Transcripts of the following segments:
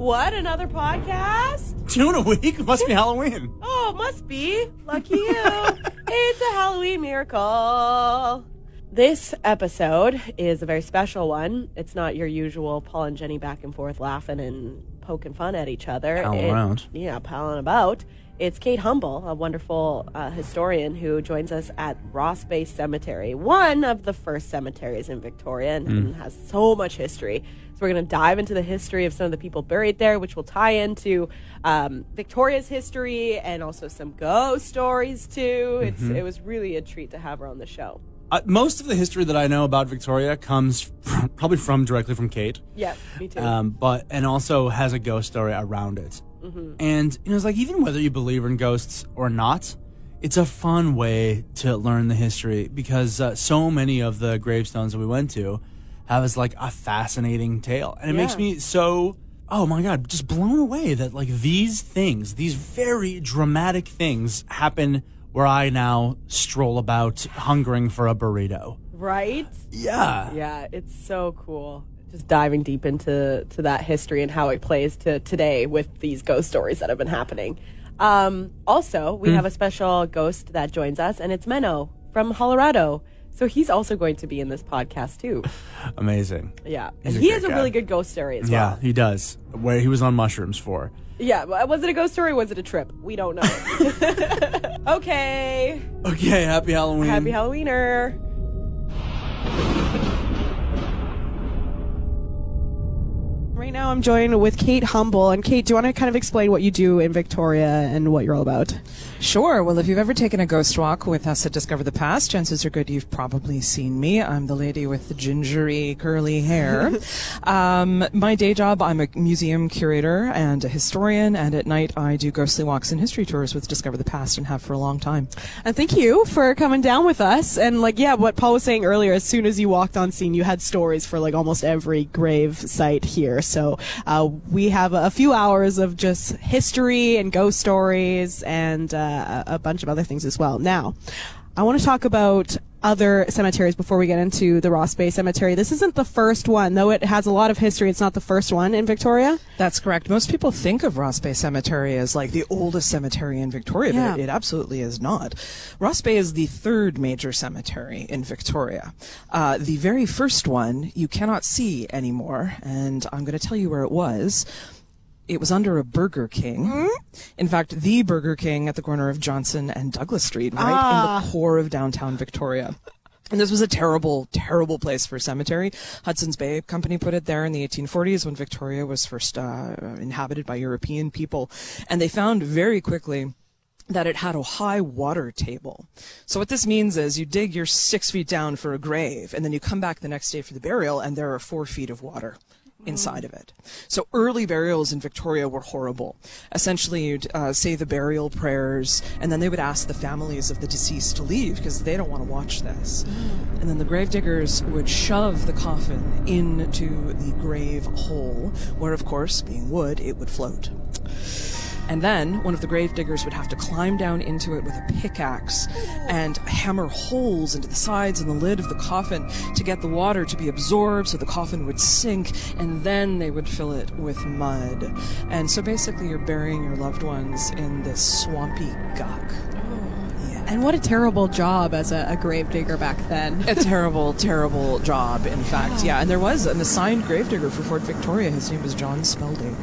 What? Another podcast? Two in a week? Must be Halloween. Oh, must be. Lucky you. it's a Halloween miracle. This episode is a very special one. It's not your usual Paul and Jenny back and forth laughing and poking fun at each other. Palling It- around. Yeah, palling about. It's Kate Humble, a wonderful uh, historian who joins us at Ross Bay Cemetery, one of the first cemeteries in Victoria and, and has so much history. So we're going to dive into the history of some of the people buried there, which will tie into um, Victoria's history and also some ghost stories too. It's it was really a treat to have her on the show. Uh, most of the history that I know about Victoria comes from, probably from directly from Kate, Yeah, me too. um, but and also has a ghost story around it. And you know, it's like even whether you believe in ghosts or not, it's a fun way to learn the history because uh, so many of the gravestones that we went to have as like a fascinating tale, and it makes me so oh my god, just blown away that like these things, these very dramatic things, happen where I now stroll about hungering for a burrito. right? Yeah. Yeah, it's so cool. Just diving deep into to that history and how it plays to today with these ghost stories that have been happening. Um, also, we have a special ghost that joins us, and it's Menno from Hollerado. So he's also going to be in this podcast too. Amazing. Yeah, He's and he has a guy. really good ghost story as Yeah, he does. Where he was on mushrooms for. Yeah, was it a ghost story? or Was it a trip? We don't know. okay, Okay, happy Halloween. happy Halloweener. Right now, I'm joined with Kate Humble. And Kate, do you want to kind of explain what you do in Victoria and what you're all about? Sure. Well, if you've ever taken a ghost walk with us at Discover the Past, chances are good you've probably seen me. I'm the lady with the gingery curly hair. um, my day job, I'm a museum curator and a historian, and at night I do ghostly walks and history tours with Discover the Past and have for a long time. And thank you for coming down with us. And like, yeah, what Paul was saying earlier, as soon as you walked on scene, you had stories for like almost every grave site here. So uh, we have a few hours of just history and ghost stories and uh, a bunch of other things as well. Now, I want to talk about other cemeteries before we get into the Ross Bay Cemetery. This isn't the first one, though it has a lot of history. It's not the first one in Victoria. That's correct. Most people think of Ross Bay Cemetery as like the oldest cemetery in Victoria, Yeah. but it, it absolutely is not. Ross Bay is the third major cemetery in Victoria. Uh, the very first one you cannot see anymore, and I'm going to tell you where it was. It was under a Burger King. In fact, the Burger King at the corner of Johnson and Douglas Street, right in the core of downtown Victoria. And this was a terrible, terrible place for a cemetery. Hudson's Bay Company put it there in the 1840s when Victoria was first uh, inhabited by European people. And they found very quickly that it had a high water table. So what this means is you dig your six feet down for a grave, and then you come back the next day for the burial, and there are four feet of water inside of it. So early burials in Victoria were horrible. Essentially, you'd uh, say the burial prayers, and then they would ask the families of the deceased to leave because they don't want to watch this. And then the gravediggers would shove the coffin into the grave hole, where, of course, being wood, it would float. And then one of the gravediggers would have to climb down into it with a pickaxe and hammer holes into the sides and the lid of the coffin to get the water to be absorbed so the coffin would sink, and then they would fill it with mud. And so basically, you're burying your loved ones in this swampy gunk. And what a terrible job as a, a gravedigger back then. A terrible, terrible job, in fact. Yeah, and there was an assigned gravedigger for Fort Victoria. His name was John Speldy.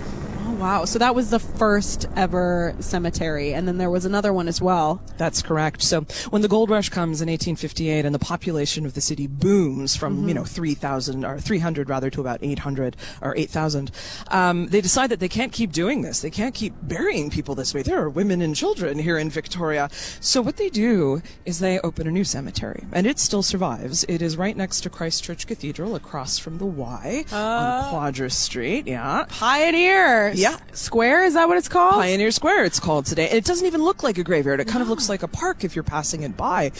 Wow. So that was the first ever cemetery. And then there was another one as well. That's correct. So when the gold rush comes in 1858 and the population of the city booms from, you know, 3,000 or 300 rather to about 800 or 8,000, um, they decide that they can't keep doing this. They can't keep burying people this way. There are women and children here in Victoria. So what they do is they open a new cemetery and it still survives. It is right next to Christchurch Cathedral across from the Y on Quadra Street. Yeah. Pioneer. Yep. Yeah. Square, is that what it's called? Pioneer Square, it's called today. And it doesn't even look like a graveyard. It kind of looks like a park if you're passing it by.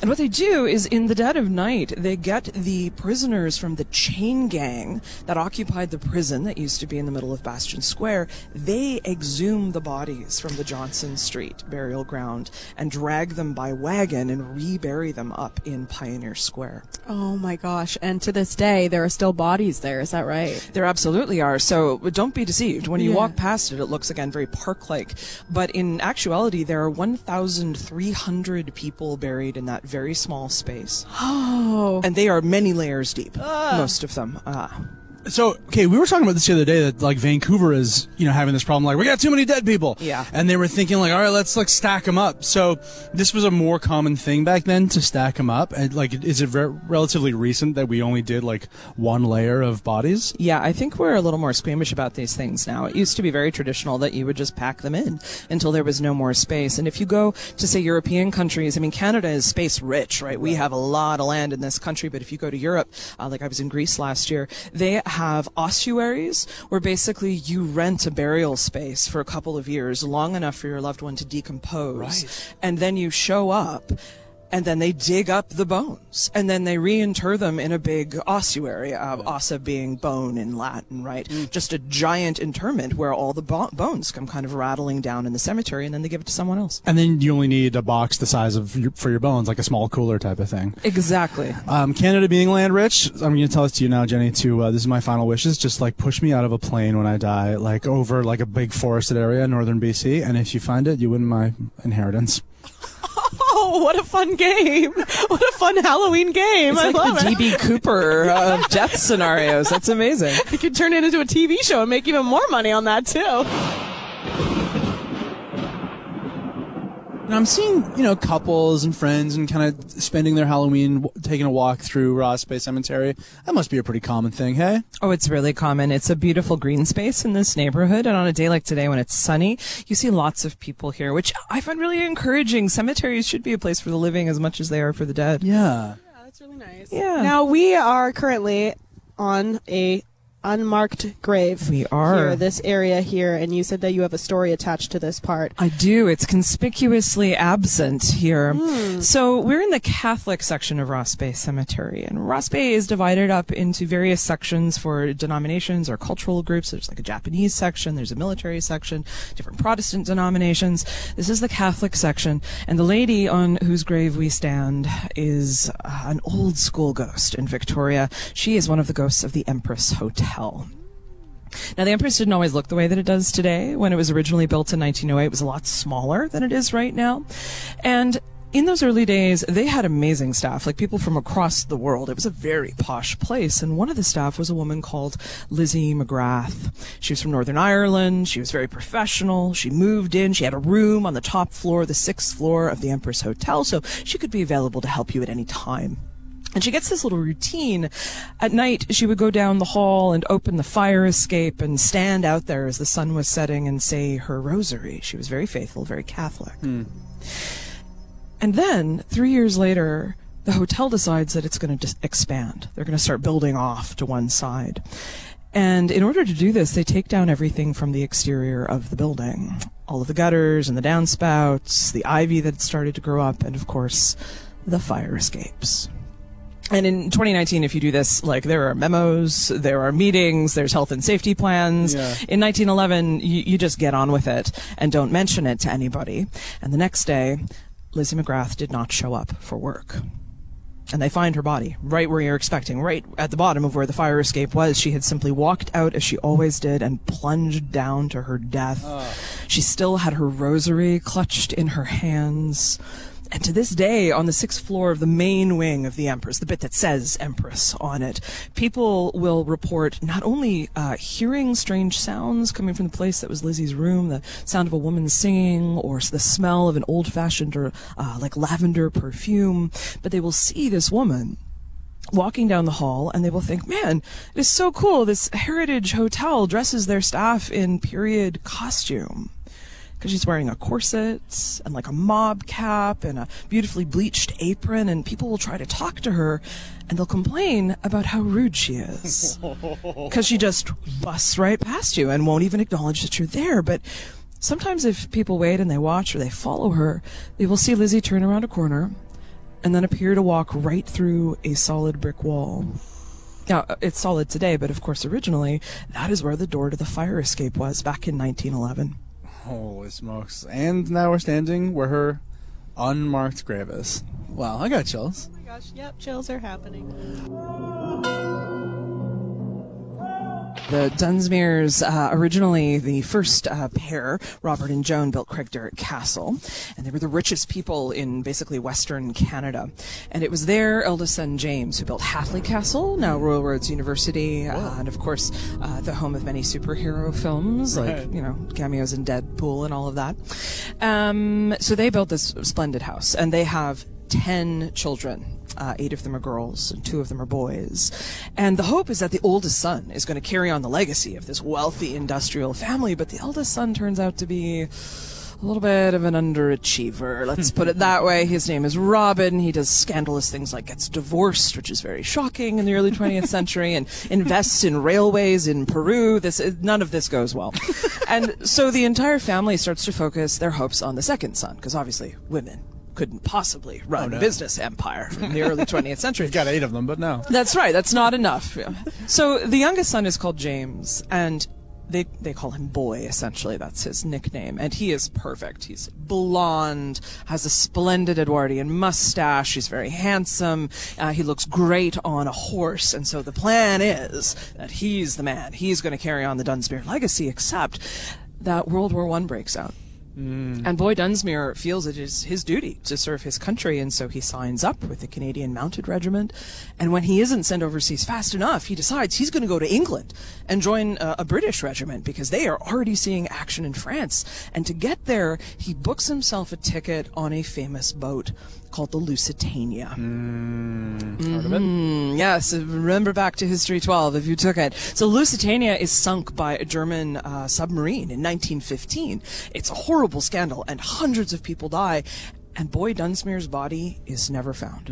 And what they do is in the dead of night, they get the prisoners from the chain gang that occupied the prison that used to be in the middle of Bastion Square. They exhume the bodies from the Johnson Street burial ground and drag them by wagon and rebury them up in Pioneer Square. Oh my gosh. And to this day, there are still bodies there. Is that right? There absolutely are. So don't be deceived. When you Yeah. walk past it, it looks again very park-like. But in actuality, there are 1,300 people buried in that very small space. Oh. And they are many layers deep. Most of them. Uh, So, okay, we were talking about this the other day that like Vancouver is, you know, having this problem. Like, we got too many dead people. Yeah. And they were thinking like, all right, let's like stack them up. So, this was a more common thing back then to stack them up. And like, is it re- relatively recent that we only did like one layer of bodies? yeah, I think we're a little more squeamish about these things now. It used to be very traditional that you would just pack them in until there was no more space. And if you go to, say, European countries, I mean, Canada is space rich, right? We have a lot of land in this country, but if you go to Europe, uh, like I was in Greece last year, they have ossuaries where basically you rent a burial space for a couple of years, long enough for your loved one to decompose. Right. And then you show up and then they dig up the bones and then they reinter them in a big ossuary uh, ossa being bone in latin right just a giant interment where all the bo- bones come kind of rattling down in the cemetery and then they give it to someone else And then you only need a box the size of your, for your bones, like a small cooler type of thing. exactly Um, Canada being land rich, I'm going to tell this to you now, Jenny. To uh, this is my final wishes. Just like push me out of a plane when I die, like over like a big forested area in northern BC, and if you find it, you win my inheritance. Oh, what a fun game. What a fun Halloween game. it's I like love the it. db cooper of death scenarios that's amazing You could turn it into a TV show and make even more money on that too. And I'm seeing, you know, couples and friends and kind of spending their Halloween w- taking a walk through Ross Bay Cemetery. That must be a pretty common thing, hey? Oh, it's really common. It's a beautiful green space in this neighborhood. And on a day like today when it's sunny, you see lots of people here, which I find really encouraging. Cemeteries should be a place for the living as much as they are for the dead. Yeah. Yeah. That's really nice. Yeah. Now we are currently on a unmarked grave. We are. here, this area here, and you said that you have a story attached to this part. I do. It's conspicuously absent here. So we're in the Catholic section of Ross Bay Cemetery, and Ross Bay is divided up into various sections for denominations or cultural groups. There's like a Japanese section, there's a military section, different Protestant denominations. This is the Catholic section, and the lady on whose grave we stand is uh, an old school ghost in Victoria. She is one of the ghosts of the Empress Hotel. Now, the Empress didn't always look the way that it does today. When it was originally built in 1908, it was a lot smaller than it is right now. And in those early days, they had amazing staff, like people from across the world. It was a very posh place. And one of the staff was a woman called Lizzie McGrath. She was from Northern Ireland. She was very professional. She moved in. She had a room on the top floor, the sixth floor of the Empress Hotel, so she could be available to help you at any time. And she gets this little routine. At night, she would go down the hall and open the fire escape and stand out there as the sun was setting and say her rosary. She was very faithful, very Catholic. Hmm. And then, three years later, the hotel decides that it's going to expand. They're going to start building off to one side. And in order to do this, they take down everything from the exterior of the building. All of the gutters and the downspouts, the ivy that started to grow up, and of course, the fire escapes. And in 2019, if you do this, like there are memos, there are meetings, there's health and safety plans. Yeah. In 1911, you, you just get on with it and don't mention it to anybody. And the next day, Lizzie McGrath did not show up for work. And they find her body right where you're expecting, right at the bottom of where the fire escape was. She had simply walked out as she always did and plunged down to her death. Ah. She still had her rosary clutched in her hands. And to this day, on the sixth floor of the main wing of the Empress, the bit that says Empress on it, people will report not only uh, hearing strange sounds coming from the place that was Lizzie's room, the sound of a woman singing, or the smell of an old-fashioned or uh, like lavender perfume, but they will see this woman walking down the hall and they will think, man, it is so cool. This heritage hotel dresses their staff in period costume. Because she's wearing a corset and like a mob cap and a beautifully bleached apron, and people will try to talk to her and they'll complain about how rude she is. Because she just busts right past you and won't even acknowledge that you're there. But sometimes if people wait and they watch or they follow her, they will see Lizzie turn around a corner and then appear to walk right through a solid brick wall. Now, it's solid today, but of course, originally, that is where the door to the fire escape was back in 1911. Holy smokes. And now we're standing where her unmarked grave is. Wow, I got chills. Oh my gosh, yep, chills are happening. The Dunsmuirs, uh, originally the first uh, pair, Robert and Joan, built Craigdarroch Castle, and they were the richest people in basically Western Canada. And it was their eldest son James who built Hatley Castle, now Royal Roads University, uh, and of course uh, the home of many superhero films Right. like you know cameos in Deadpool and all of that. Um, so they built this splendid house, and they have ten children. Uh, eight of them are girls and two of them are boys. And the hope is that the oldest son is going to carry on the legacy of this wealthy industrial family, but the eldest son turns out to be a little bit of an underachiever. Let's put it that way. His name is Robin. He does scandalous things like gets divorced, which is very shocking in the early 20th century, and invests in railways in Peru. This none of this goes well. and so the entire family starts to focus their hopes on the second son, because obviously women couldn't possibly run no. a business empire from the early 20th century. Got eight of them, but no. That's right. That's not enough. So the youngest son is called James, and they they call him Boy. Essentially, that's his nickname, and he is perfect. He's blonde, has a splendid Edwardian mustache. He's very handsome. Uh, he looks great on a horse, and so the plan is that he's the man. He's going to carry on the Dunsmuir legacy. Except that World War One breaks out. And Boy Dunsmuir feels it is his duty to serve his country, and so he signs up with the Canadian Mounted Regiment. And when he isn't sent overseas fast enough, he decides he's going to go to England and join uh, a British regiment because they are already seeing action in France. And to get there, he books himself a ticket on a famous boat called the Lusitania. Heard of it? Mm, yes, remember back to History 12 if you took it. So Lusitania is sunk by a German uh, submarine in 1915. It's a horrible scandal, and hundreds of people die. And Boy Dunsmuir's body is never found.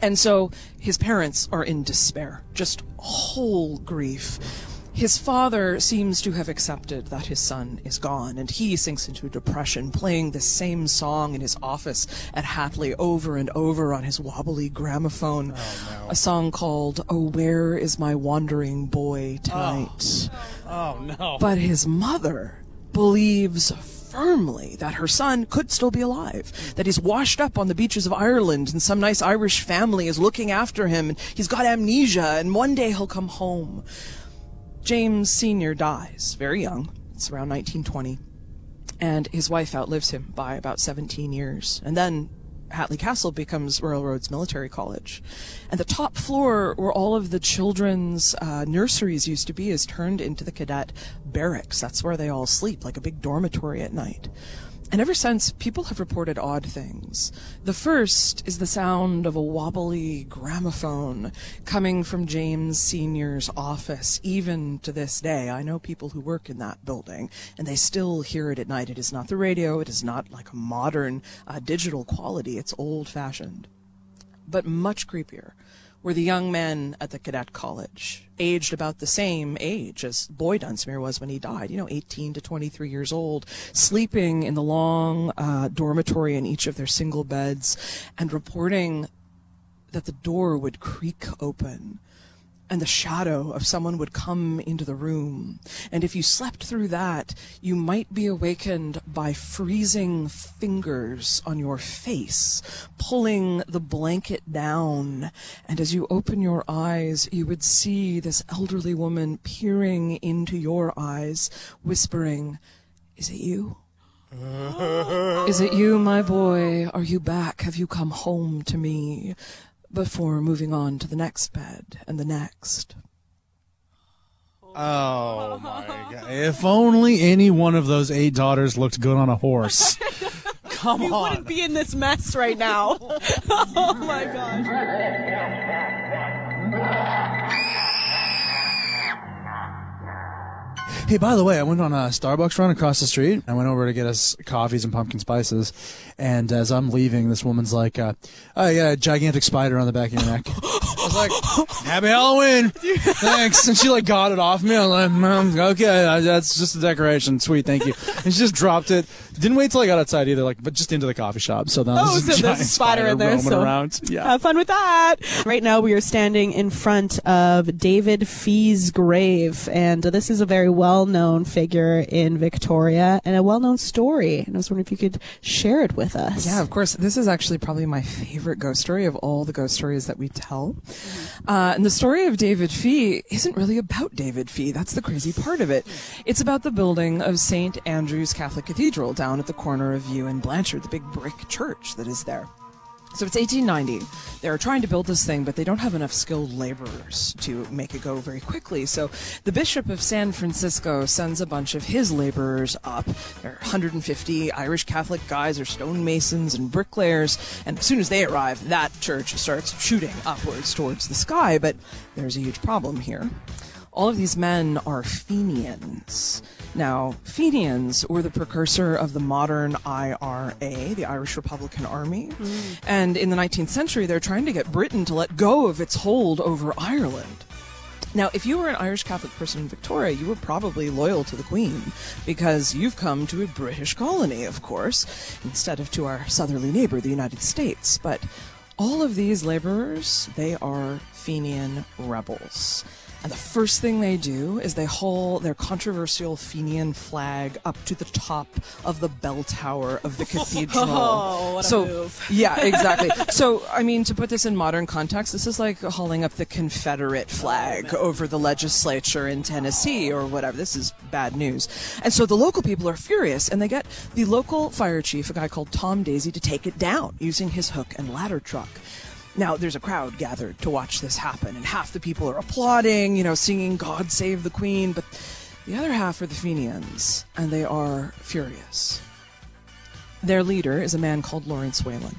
And so his parents are in despair, just whole grief. His father seems to have accepted that his son is gone, and he sinks into depression, playing the same song in his office at Hatley over and over on his wobbly gramophone. Oh, a song called Oh, Where is My Wandering Boy Tonight? Oh. oh, no. But his mother believes firmly that her son could still be alive, that he's washed up on the beaches of Ireland and some nice Irish family is looking after him and he's got amnesia and one day he'll come home. James Sr. dies very young. It's around 1920. And his wife outlives him by about 17 years. And then Hatley Castle becomes Royal Roads Military College. And the top floor where all of the children's uh, nurseries used to be is turned into the cadet barracks. That's where they all sleep, like a big dormitory at night. And ever since, people have reported odd things. The first is the sound of a wobbly gramophone coming from James Sr.'s office, even to this day. I know people who work in that building, and they still hear it at night. It is not the radio, it is not like a modern uh, digital quality, it's old fashioned. But much creepier were the young men at the cadet college, aged about the same age as Boy Dunsmuir was when he died, you know, 18 to 23 years old, sleeping in the long uh, dormitory in each of their single beds and reporting that the door would creak open and the shadow of someone would come into the room. And if you slept through that, you might be awakened by freezing fingers on your face, pulling the blanket down. And as you open your eyes, you would see this elderly woman peering into your eyes, whispering, Is it you? Is it you, my boy? Are you back? Have you come home to me? Before moving on to the next bed and the next. Oh, my God. If only any one of those eight daughters looked good on a horse. Come You on. wouldn't be in this mess right now. oh my gosh. Hey, by the way, I went on a Starbucks run across the street. I went over to get us coffees and pumpkin spices. And as I'm leaving, this woman's like, uh, "Oh, yeah, a gigantic spider on the back of your neck." I was like, "Happy Halloween, thanks." And she like got it off me. I'm like, "Mom, okay, that's just a decoration. Sweet, thank you." And she just dropped it. Didn't wait till I got outside either, like, but just into the coffee shop. So now Oh, so a there's a giant spider in there, so- around. Yeah. Have fun with that. Right now, we are standing in front of David Fee's grave, and this is a very well-known figure in Victoria and a well-known story. And I was wondering if you could share it with us. Yeah, of course. This is actually probably my favorite ghost story of all the ghost stories that we tell. Uh, and the story of David Fee isn't really about David Fee. That's the crazy part of it. It's about the building of St. Andrew's Catholic Cathedral down at the corner of View and Blanchard, the big brick church that is there. So it's 1890. They're trying to build this thing, but they don't have enough skilled laborers to make it go very quickly. So the Bishop of San Francisco sends a bunch of his laborers up. There are 150 Irish Catholic guys or stonemasons and bricklayers. And as soon as they arrive, that church starts shooting upwards towards the sky. But there's a huge problem here. All of these men are Fenians. Now, Fenians were the precursor of the modern IRA, the Irish Republican Army. Mm. And in the 19th century, they're trying to get Britain to let go of its hold over Ireland. Now, if you were an Irish Catholic person in Victoria, you were probably loyal to the Queen because you've come to a British colony, of course, instead of to our southerly neighbor, the United States. But all of these laborers, they are Fenian rebels. And the first thing they do is they haul their controversial Fenian flag up to the top of the bell tower of the cathedral. Oh, what a so, move. yeah, exactly. so, I mean, to put this in modern context, this is like hauling up the Confederate flag over the legislature in Tennessee or whatever. This is bad news. And so the local people are furious and they get the local fire chief, a guy called Tom Deasy, to take it down using his hook and ladder truck. Now, there's a crowd gathered to watch this happen, and half the people are applauding, you know, singing God Save the Queen, but the other half are the Fenians, and they are furious. Their leader is a man called Lawrence Whalen.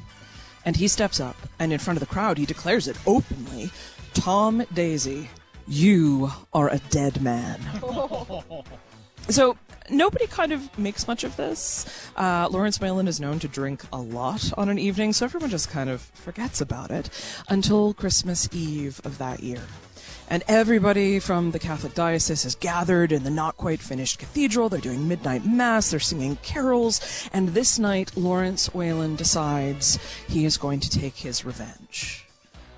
And he steps up, and in front of the crowd, he declares it openly Tom Deasy, you are a dead man. so, nobody kind of makes much of this. Uh, Lawrence Whalen is known to drink a lot on an evening, so everyone just kind of forgets about it until Christmas Eve of that year. And everybody from the Catholic diocese is gathered in the not quite finished cathedral. They're doing midnight mass, they're singing carols, and this night Lawrence Whalen decides he is going to take his revenge.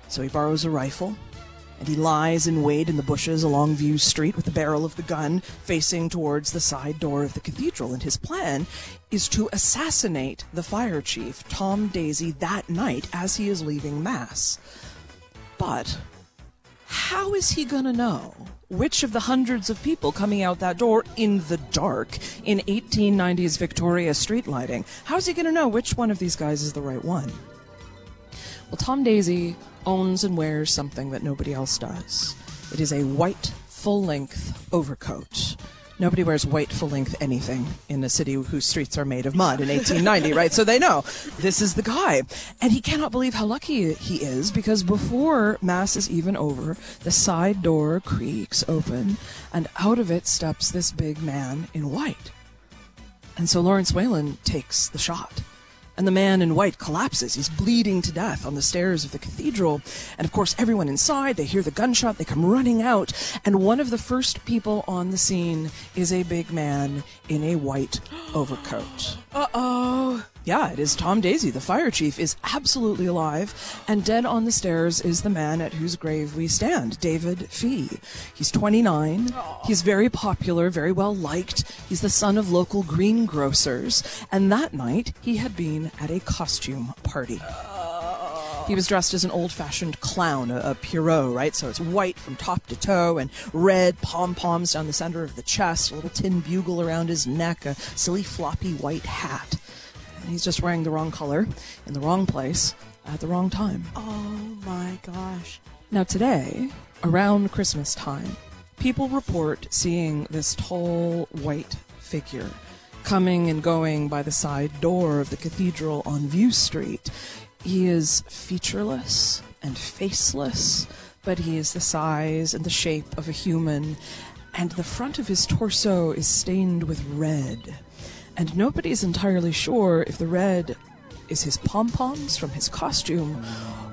So he borrows a rifle and he lies in wait in the bushes along View Street with the barrel of the gun facing towards the side door of the cathedral. And his plan is to assassinate the fire chief, Tom Deasy, that night as he is leaving Mass. But how is he going to know which of the hundreds of people coming out that door in the dark in 1890s Victoria street lighting? How is he going to know which one of these guys is the right one? Well, Tom Deasy owns and wears something that nobody else does. It is a white, full length overcoat. Nobody wears white, full length anything in a city whose streets are made of mud in 1890, right? So they know this is the guy. And he cannot believe how lucky he is because before Mass is even over, the side door creaks open and out of it steps this big man in white. And so Lawrence Whalen takes the shot. And the man in white collapses. He's bleeding to death on the stairs of the cathedral. And of course, everyone inside, they hear the gunshot, they come running out. And one of the first people on the scene is a big man in a white overcoat. Uh oh. Yeah, it is Tom Deasy, the fire chief, is absolutely alive, and dead on the stairs is the man at whose grave we stand, David Fee. He's 29. He's very popular, very well liked. He's the son of local greengrocers, and that night he had been at a costume party. He was dressed as an old fashioned clown, a, a Pierrot, right? So it's white from top to toe and red pom poms down the center of the chest, a little tin bugle around his neck, a silly floppy white hat. And he's just wearing the wrong color in the wrong place at the wrong time. Oh my gosh. Now, today, around Christmas time, people report seeing this tall white figure coming and going by the side door of the cathedral on View Street. He is featureless and faceless, but he is the size and the shape of a human. and the front of his torso is stained with red. And nobody's entirely sure if the red is his pom poms from his costume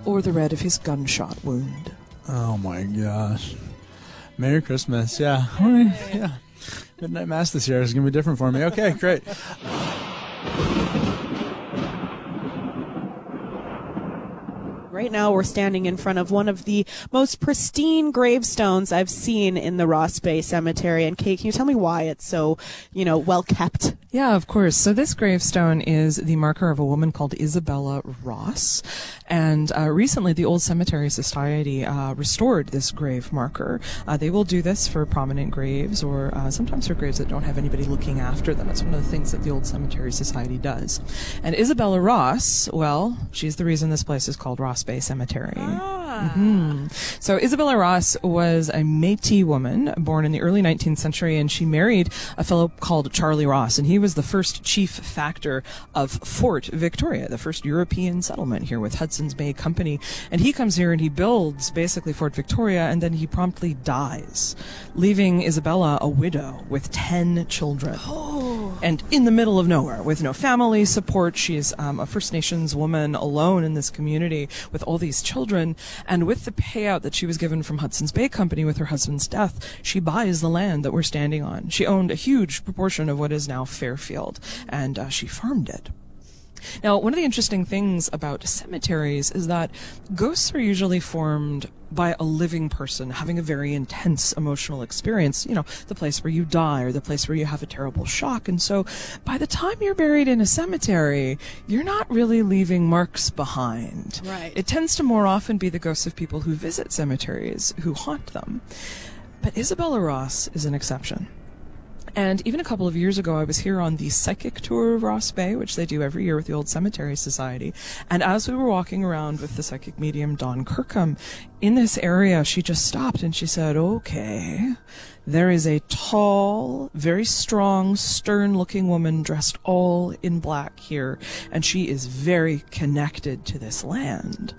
or the red of his gunshot wound. Oh my gosh. Merry Christmas. Yeah. All right. Yeah. Midnight Mass this year is going to be different for me. Okay, great. Right now, we're standing in front of one of the most pristine gravestones I've seen in the Ross Bay Cemetery. And Kate, can you tell me why it's so, you know, well kept? Yeah, of course. So this gravestone is the marker of a woman called Isabella Ross. And uh, recently, the Old Cemetery Society uh, restored this grave marker. Uh, they will do this for prominent graves or uh, sometimes for graves that don't have anybody looking after them. It's one of the things that the Old Cemetery Society does. And Isabella Ross, well, she's the reason this place is called Ross Bay Cemetery. hmm So Isabella Ross was a Métis woman born in the early 19th century, and she married a fellow called Charlie Ross, and he was the first chief factor of Fort Victoria, the first European settlement here with Hudson's Bay Company. And he comes here and he builds basically Fort Victoria, and then he promptly dies, leaving Isabella a widow with 10 children. And in the middle of nowhere, with no family support, she's um, a First Nations woman alone in this community with all these children. And with the payout that she was given from Hudson's Bay Company with her husband's death, she buys the land that we're standing on. She owned a huge proportion of what is now Fairfield, and uh, she farmed it. Now, one of the interesting things about cemeteries is that ghosts are usually formed by a living person having a very intense emotional experience, you know, the place where you die or the place where you have a terrible shock. And so by the time you're buried in a cemetery, you're not really leaving marks behind. Right. It tends to more often be the ghosts of people who visit cemeteries who haunt them. But Isabella Ross is an exception. And even a couple of years ago, I was here on the psychic tour of Ross Bay, which they do every year with the Old Cemetery Society. And as we were walking around with the psychic medium Dawn Kirkham in this area, she just stopped and she said, Okay, there is a tall, very strong, stern looking woman dressed all in black here, and she is very connected to this land.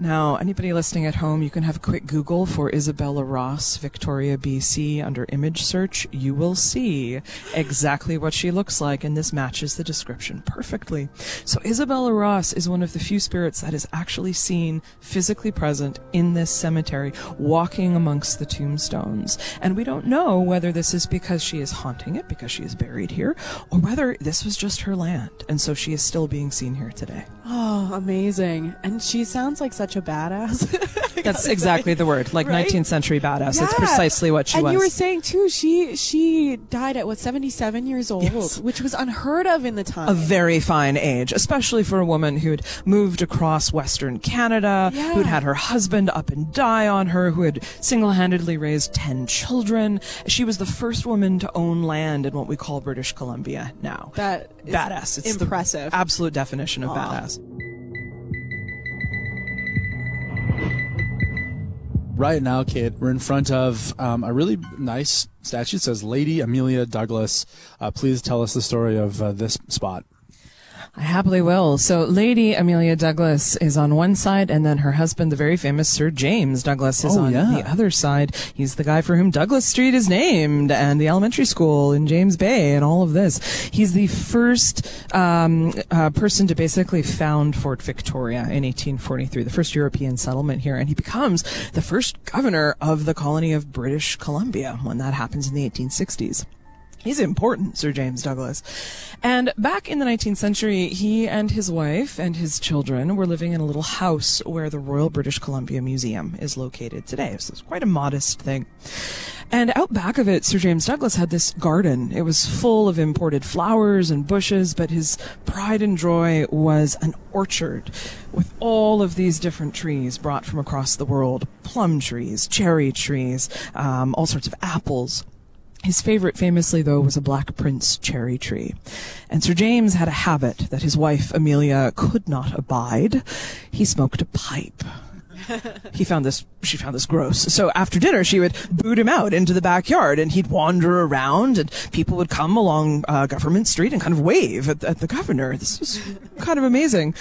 Now, anybody listening at home, you can have a quick Google for Isabella Ross, Victoria, BC, under image search. You will see exactly what she looks like, and this matches the description perfectly. So, Isabella Ross is one of the few spirits that is actually seen physically present in this cemetery, walking amongst the tombstones. And we don't know whether this is because she is haunting it, because she is buried here, or whether this was just her land, and so she is still being seen here today. Oh, amazing. And she sounds like such a badass. That's exactly the word, like Right? 19th century badass. That's precisely what she and was. you were saying too, she she died at what seventy seven years old, Yes. which was unheard of in the time. a very fine age, especially for a woman who'd moved across Western Canada, Yeah. who'd had her husband up and die on her, who had single-handedly raised 10 children. She was the first woman to own land in what we call British Columbia now. that badass. It's the impressive. absolute definition of Aw. badass. Right now, Kate, we're in front of um, a really nice statue. It says Lady Amelia Douglas. Uh, please tell us the story of uh, this spot. I happily will. So, Lady Amelia Douglas is on one side, and then her husband, the very famous Sir James Douglas, is Oh, on yeah. the other side. He's the guy for whom Douglas Street is named, and the elementary school in James Bay, and all of this. He's the first um, uh, person to basically found Fort Victoria in 1843, the first European settlement here, and he becomes the first governor of the colony of British Columbia when that happens in the 1860s. He's important, Sir James Douglas. And back in the 19th century, he and his wife and his children were living in a little house where the Royal British Columbia Museum is located today. So it's quite a modest thing. And out back of it, Sir James Douglas had this garden. It was full of imported flowers and bushes, but his pride and joy was an orchard with all of these different trees brought from across the world plum trees, cherry trees, um, all sorts of apples. His favorite, famously, though, was a Black Prince cherry tree. And Sir James had a habit that his wife, Amelia, could not abide. He smoked a pipe. he found this, she found this gross. So after dinner, she would boot him out into the backyard and he'd wander around and people would come along uh, Government Street and kind of wave at, at the governor. This was kind of amazing.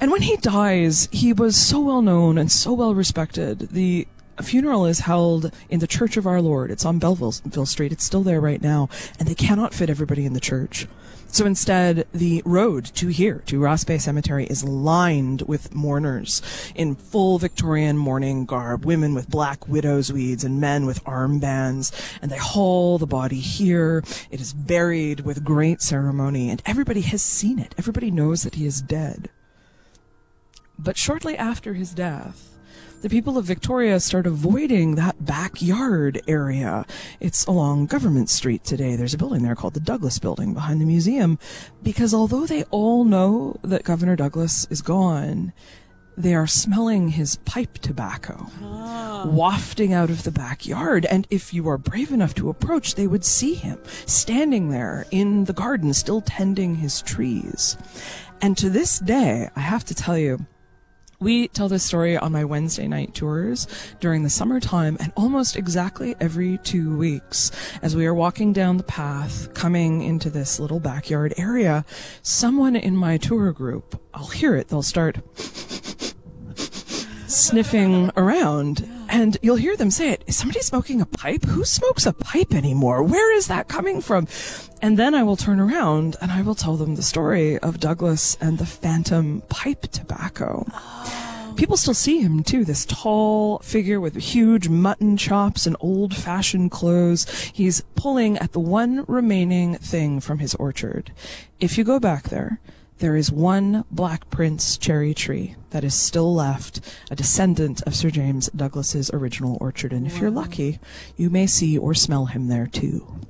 And when he dies, he was so well known and so well respected. The funeral is held in the Church of Our Lord. It's on Belleville Street. It's still there right now, and they cannot fit everybody in the church. So instead, the road to here, to Ross Bay Cemetery, is lined with mourners in full Victorian mourning garb, women with black widow's weeds and men with armbands, and they haul the body here. It is buried with great ceremony, and everybody has seen it. Everybody knows that he is dead. But shortly after his death, the people of Victoria start avoiding that backyard area. It's along Government Street today. There's a building there called the Douglas Building behind the museum because although they all know that Governor Douglas is gone, they are smelling his pipe tobacco ah. wafting out of the backyard. And if you are brave enough to approach, they would see him standing there in the garden, still tending his trees. And to this day, I have to tell you, we tell this story on my Wednesday night tours during the summertime and almost exactly every two weeks. As we are walking down the path coming into this little backyard area, someone in my tour group, I'll hear it, they'll start sniffing around and you'll hear them say it. Is somebody smoking a pipe? Who smokes a pipe anymore? Where is that coming from? And then I will turn around and I will tell them the story of Douglas and the phantom pipe tobacco. Oh. People still see him too, this tall figure with huge mutton chops and old fashioned clothes. He's pulling at the one remaining thing from his orchard. If you go back there, there is one Black Prince cherry tree that is still left, a descendant of Sir James Douglas's original orchard. And if you're lucky, you may see or smell him there too.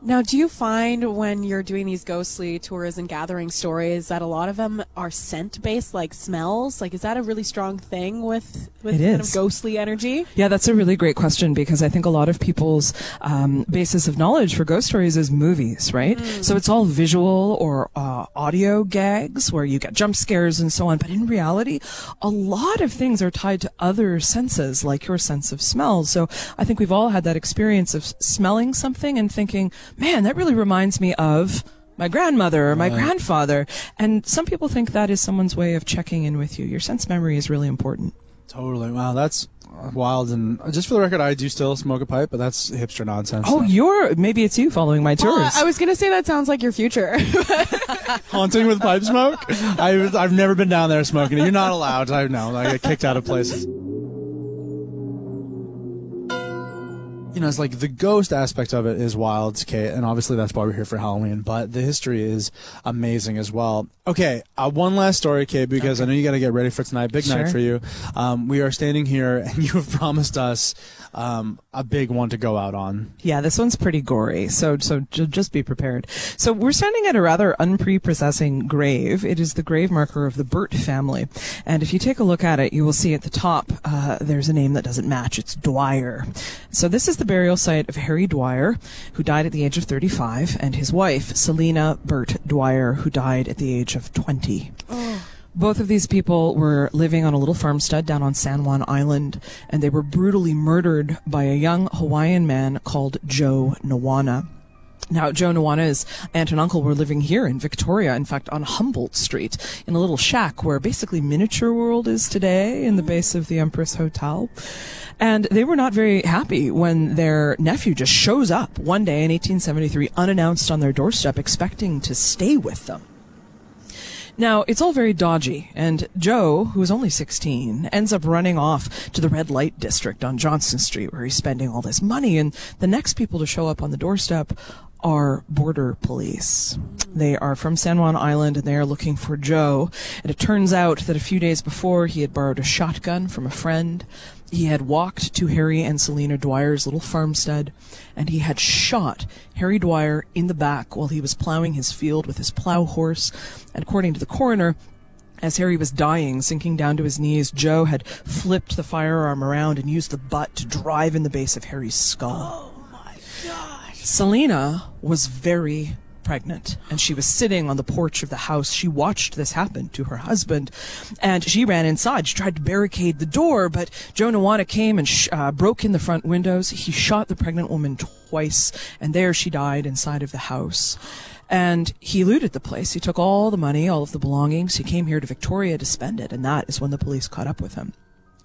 Now, do you find when you're doing these ghostly tours and gathering stories that a lot of them are scent based, like smells? Like, is that a really strong thing with with It kind is. of ghostly energy? Yeah, that's a really great question because I think a lot of people's um, basis of knowledge for ghost stories is movies, right? So it's all visual or uh, audio gags where you get jump scares and so on. But in reality, a lot of things are tied to other senses, like your sense of smell. So I think we've all had that experience of smelling something and thinking, man, that really reminds me of my grandmother or my grandfather. And some people think that is someone's way of checking in with you. Your sense memory is really important. Totally. Wow, that's wild. And just for the record, I do still smoke a pipe, but that's hipster nonsense. Oh, you're maybe it's you following my tours. Well, I was gonna say that sounds like your future. haunting with pipe smoke. I've I've never been down there smoking. You're not allowed. I know. I get kicked out of places. You know, it's like the ghost aspect of it is wild, Kate, and obviously that's why we're here for Halloween. But the history is amazing as well. Okay, uh, one last story, Kate, because I know you got to get ready for tonight. Big night for you. Um, we are standing here, and you have promised us um, a big one to go out on. yeah, this one's pretty gory, so so j- just be prepared. So we're standing at a rather unprepossessing grave. It is the grave marker of the Burt family, and if you take a look at it, you will see at the top uh, there's a name that doesn't match. It's Dwyer. So this is the burial site of Harry Dwyer, who died at the age of 35, and his wife Selina Burt Dwyer, who died at the age of 20. Both of these people were living on a little farmstead down on San Juan Island, and they were brutally murdered by a young Hawaiian man called Joe Nawana. Now, Joe Nawana's aunt and uncle were living here in Victoria, in fact, on Humboldt Street, in a little shack where basically Miniature World is today, in the base of the Empress Hotel. And they were not very happy when their nephew just shows up one day in 1873, unannounced on their doorstep, expecting to stay with them. Now, it's all very dodgy, and Joe, who is only 16, ends up running off to the red light district on Johnson Street where he's spending all this money, and the next people to show up on the doorstep are border police. They are from San Juan Island and they are looking for Joe, and it turns out that a few days before he had borrowed a shotgun from a friend. He had walked to Harry and Selina Dwyer's little farmstead, and he had shot Harry Dwyer in the back while he was plowing his field with his plow horse. And according to the coroner, as Harry was dying, sinking down to his knees, Joe had flipped the firearm around and used the butt to drive in the base of Harry's skull. Oh my gosh. Selina was very pregnant and she was sitting on the porch of the house. She watched this happen to her husband and she ran inside. She tried to barricade the door, but Joe Nawana came and sh- uh, broke in the front windows. He shot the pregnant woman twice and there she died inside of the house. And he looted the place. He took all the money, all of the belongings. He came here to Victoria to spend it, and that is when the police caught up with him.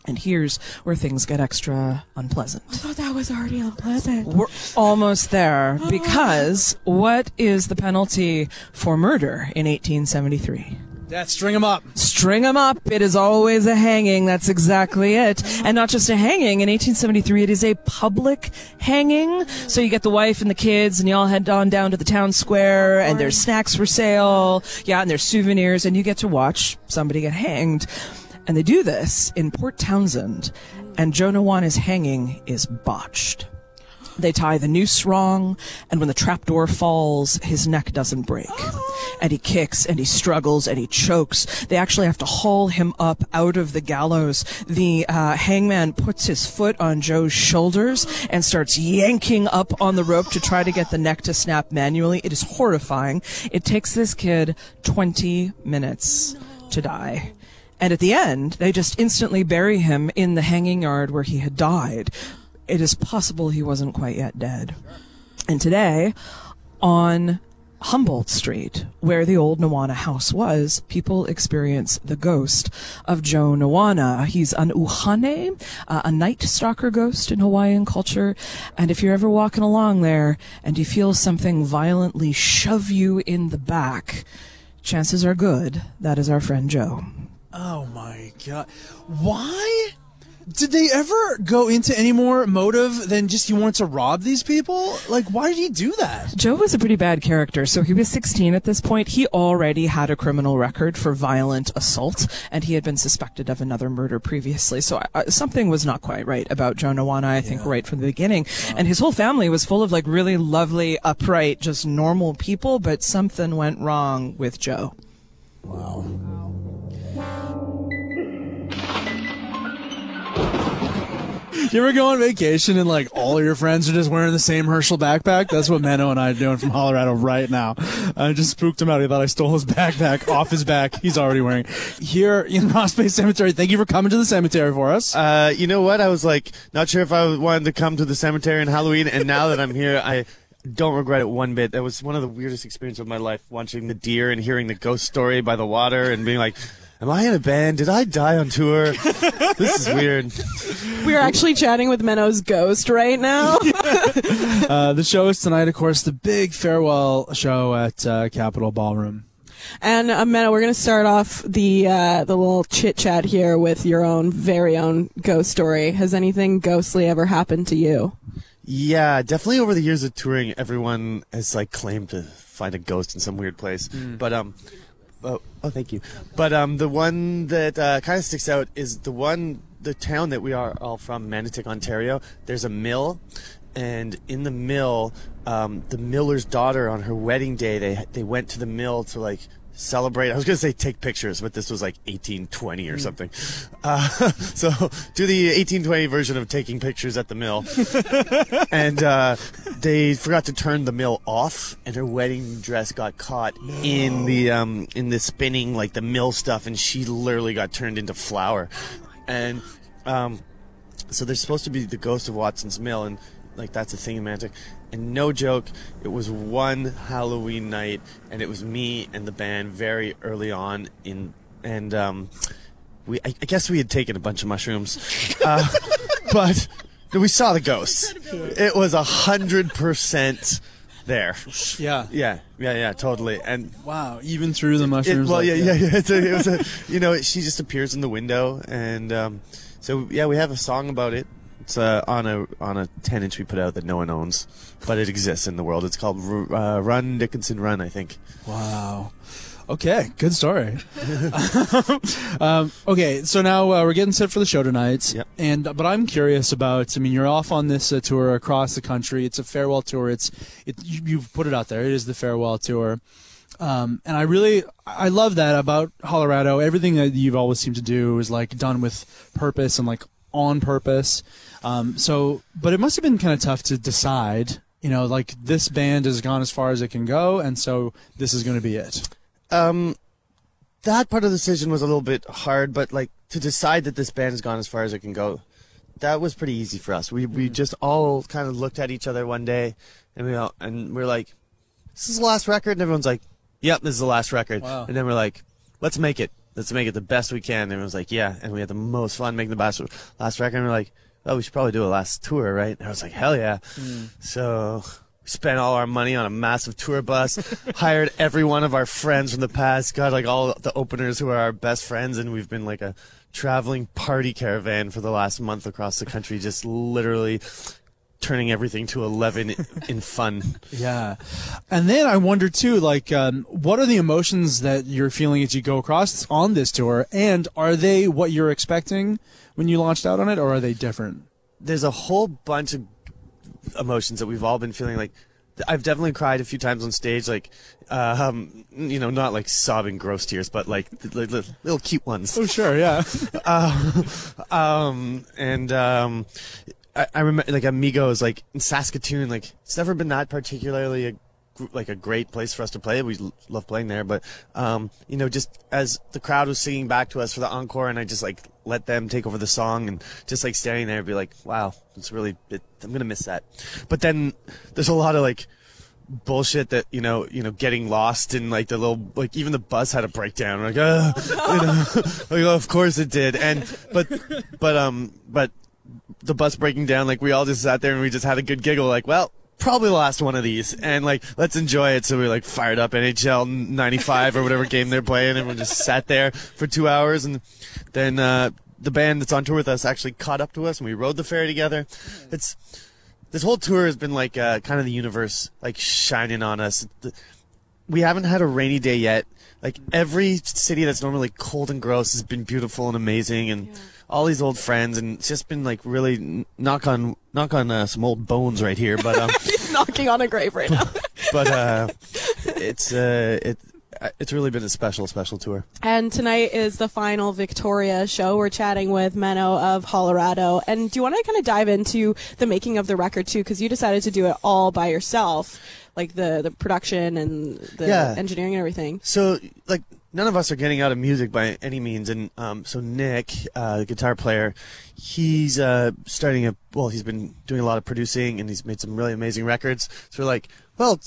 And here's where things get extra unpleasant. I thought that was already unpleasant. We're almost there oh. because what is the penalty for murder in 1873? Death, string him up. String 'em up. It is always a hanging. That's exactly it. And not just a hanging. In 1873, it is a public hanging. So you get the wife and the kids, and you all head on down to the town square, and there's snacks for sale. Yeah, and there's souvenirs, and you get to watch somebody get hanged. And they do this in Port Townsend, and Joe Nawana's hanging is botched. They tie the noose wrong, and when the trapdoor falls, his neck doesn't break. And he kicks, and he struggles, and he chokes. They actually have to haul him up out of the gallows. The uh, hangman puts his foot on Joe's shoulders and starts yanking up on the rope to try to get the neck to snap manually. It is horrifying. It takes this kid 20 minutes to die. And at the end, they just instantly bury him in the hanging yard where he had died. It is possible he wasn't quite yet dead. And today, on Humboldt Street, where the old Nawana house was, people experience the ghost of Joe Nawana. He's an uhane, uh, a night stalker ghost in Hawaiian culture. And if you're ever walking along there and you feel something violently shove you in the back, chances are good that is our friend Joe. Oh my god. Why? Did they ever go into any more motive than just he wanted to rob these people? Like, why did he do that? Joe was a pretty bad character. So he was 16 at this point. He already had a criminal record for violent assault, and he had been suspected of another murder previously. So uh, something was not quite right about Joe Nawana, I think, right from the beginning. And his whole family was full of like really lovely, upright, just normal people, but something went wrong with Joe. Wow. You ever go on vacation and like all your friends are just wearing the same Herschel backpack? That's what Menno and I are doing from Hollerado right now. I just spooked him out. He thought I stole his backpack off his back. He's already wearing. Here in Ross Bay Cemetery, thank you for coming to the cemetery for us. Uh, you know what? I was like, not sure if I wanted to come to the cemetery on Halloween, and now that I'm here, I don't regret it one bit. That was one of the weirdest experiences of my life, watching the deer and hearing the ghost story by the water and being like, Am I in a band? Did I die on tour? this is weird. We're actually chatting with Menno's ghost right now. Uh, the show is tonight, of course, the big farewell show at uh, Capitol Ballroom. And uh, Menno, we're going to start off the uh, the little chit chat here with your own very own ghost story. Has anything ghostly ever happened to you? Yeah, definitely over the years of touring, everyone has like claimed to find a ghost in some weird place. But um, oh, oh, thank you. But um, the one that uh, kind of sticks out is the one, the town that we are all from, Manotick, Ontario. There's a mill, and in the mill, um, the miller's daughter on her wedding day, they they went to the mill to like celebrate. I was gonna say take pictures, but this was like 1820 or something. Uh, so do the 1820 version of taking pictures at the mill and uh, they forgot to turn the mill off, and her wedding dress got caught in the um, in the spinning like the mill stuff, and she literally got turned into flour. And um, so there's supposed to be the ghost of Watson's Mill, and like that's a thing in Manotick. And no joke, it was one Halloween night, and it was me and the band very early on in, and um, we I, I guess we had taken a bunch of mushrooms, uh, but we saw the ghost. It was a hundred percent there. Yeah. Yeah, yeah, yeah, totally. And Wow. Even through the it, mushrooms. well, like yeah, that. yeah, yeah. It's a, it was a, you know, she just appears in the window, and um, so yeah, we have a song about it. It's uh, on a on a ten inch we put out that no one owns, but it exists in the world. It's called R- uh, Run Dickinson Run, I think. Wow. Okay, good story. um, okay, so now uh, we're getting set for the show tonight, Yep. and but I'm curious about. I mean, you're off on this uh, tour across the country. It's a farewell tour. It's it, you, you've put it out there. It is the farewell tour, um, and I really I love that about Hollerado. Everything that you've always seemed to do is like done with purpose and like on purpose. Um, so, but it must have been kind of tough to decide. You know, like this band has gone as far as it can go, and so this is going to be it. Um, that part of the decision was a little bit hard, but like to decide that this band has gone as far as it can go, that was pretty easy for us. We we just all kind of looked at each other one day, and we all, and we're like, "This is the last record," and everyone's like, "Yep, this is the last record." Wow. And then we're like, "Let's make it." Let's make it the best we can. And everyone was like, yeah. And we had the most fun making the last, last record. And we are like, oh, we should probably do a last tour, right? And I was like, hell yeah. Hmm. So we spent all our money on a massive tour bus, hired every one of our friends from the past, got like all the openers who are our best friends, and we've been like a traveling party caravan for the last month across the country, just literally turning everything to 11 in fun. Yeah. And then I wonder too, like, um, what are the emotions that you're feeling as you go across on this tour? And are they what you're expecting when you launched out on it, or are they different? There's a whole bunch of emotions that we've all been feeling like I've definitely cried a few times on stage, like, um, you know, not like sobbing gross tears, but like little, little cute ones. Oh, sure, yeah. uh, um, and um, I, I remember like Amigos, like in Saskatoon, like it's never been that particularly a like a great place for us to play. We love playing there, but um, you know, just as the crowd was singing back to us for the encore, and I just like let them take over the song, and just like standing there, and be like, "Wow, it's really, it, I'm gonna miss that." But then there's a lot of like bullshit that you know, you know, getting lost in like the little, like even the bus had a breakdown. Like, uh, you know, like, of course it did, and but, but um, but the bus breaking down, like we all just sat there and we just had a good giggle, like, well probably the last one of these, and like let's enjoy it. So we like fired up NHL '95 or whatever game they're playing, and we just sat there for two hours, and then uh, the band that's on tour with us actually caught up to us, and we rode the ferry together. It's this whole tour has been like uh, kind of the universe like shining on us. We haven't had a rainy day yet. Like every city that's normally cold and gross has been beautiful and amazing, and. Yeah all these old friends, and it's just been like really knock on knock on uh, some old bones right here. But um, he's knocking on a grave right now. but uh, it's uh, it it's really been a special, special tour. And tonight is the final Victoria show. We're chatting with Menno of Hollerado. And do you want to kind of dive into the making of the record too? Because you decided to do it all by yourself, like the the production and the yeah. engineering and everything. So, like none of us are getting out of music by any means. And um, so Nick, uh, the guitar player, he's uh, starting a well, he's been doing a lot of producing and he's made some really amazing records. So we're like, well,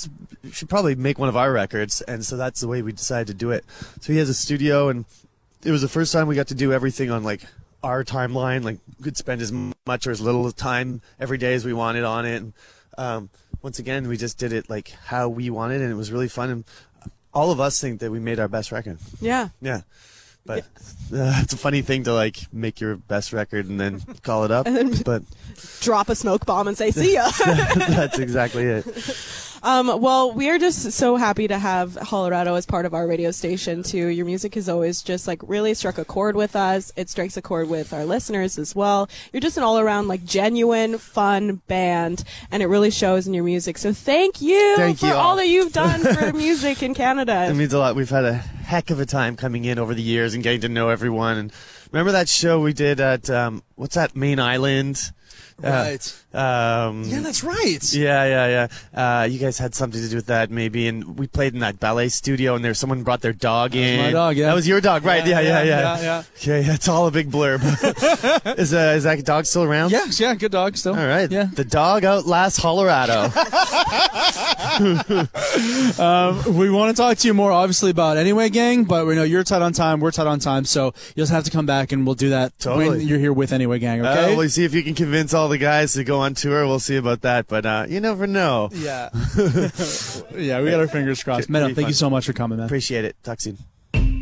we should probably make one of our records, and so that's the way we decided to do it. So he has a studio, and it was the first time we got to do everything on like our timeline. Like we could spend as much or as little time every day as we wanted on it. And, um, once again, we just did it like how we wanted, and it was really fun. And all of us think that we made our best record. Yeah. Yeah. But uh, it's a funny thing to like make your best record and then call it up. but drop a smoke bomb and say, "See ya." that's exactly it. Um, well, we are just so happy to have Hollerado as part of our radio station too. Your music has always just like really struck a chord with us. It strikes a chord with our listeners as well. You're just an all around like genuine, fun band, and it really shows in your music. So thank you thank for you all. all that you've done for music in Canada. It means a lot. We've had a heck of a time coming in over the years and getting to know everyone. And remember that show we did at um, what's that main island? Right. Um, yeah, that's right. Yeah, yeah, yeah. Uh, you guys had something to do with that, maybe. And we played in that ballet studio, and there someone brought their dog that in. my dog, yeah. That was your dog, right? Yeah, yeah, yeah. yeah, yeah. yeah, Okay, yeah, it's all a big blurb. is uh, is that dog still around? Yeah, yeah, good dog still. All right. Yeah. The dog outlasts Hollerado. um, we want to talk to you more, obviously, about Anyway Gang, but we know you're tight on time, we're tight on time, so you'll just have to come back, and we'll do that totally. when you're here with Anyway Gang. Okay. Uh, we'll see if you can convince all the guys to go on tour. We'll see about that, but uh, you never know. Yeah. yeah, we got our fingers crossed. Menno, thank fun. you so much for coming, man. Appreciate it. Talk soon.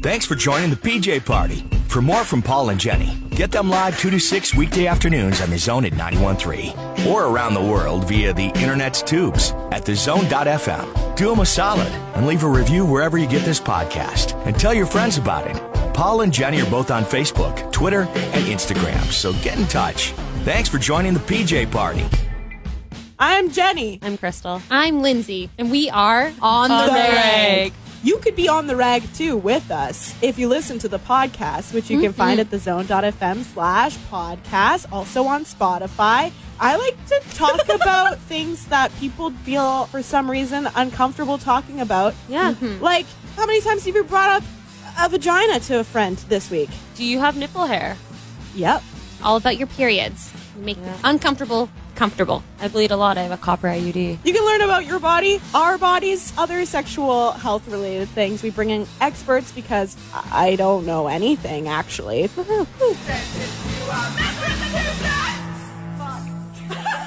Thanks for joining the PJ Party. For more from Paul and Jenny, get them live 2 to 6 weekday afternoons on The Zone at 91.3 or around the world via the internet's tubes at thezone.fm. Do them a solid and leave a review wherever you get this podcast and tell your friends about it. Paul and Jenny are both on Facebook, Twitter, and Instagram, so get in touch. Thanks for joining the PJ Party. I'm Jenny. I'm Crystal. I'm Lindsay. And we are on, on the, the rag. rag. You could be on the rag too with us if you listen to the podcast, which you mm-hmm. can find at thezone.fm slash podcast, also on Spotify. I like to talk about things that people feel for some reason uncomfortable talking about. Yeah. Mm-hmm. Like, how many times have you brought up a vagina to a friend this week? Do you have nipple hair? Yep. All about your periods make yeah. uncomfortable comfortable. I bleed a lot. I have a copper IUD. You can learn about your body, our bodies, other sexual health related things. We bring in experts because I don't know anything actually.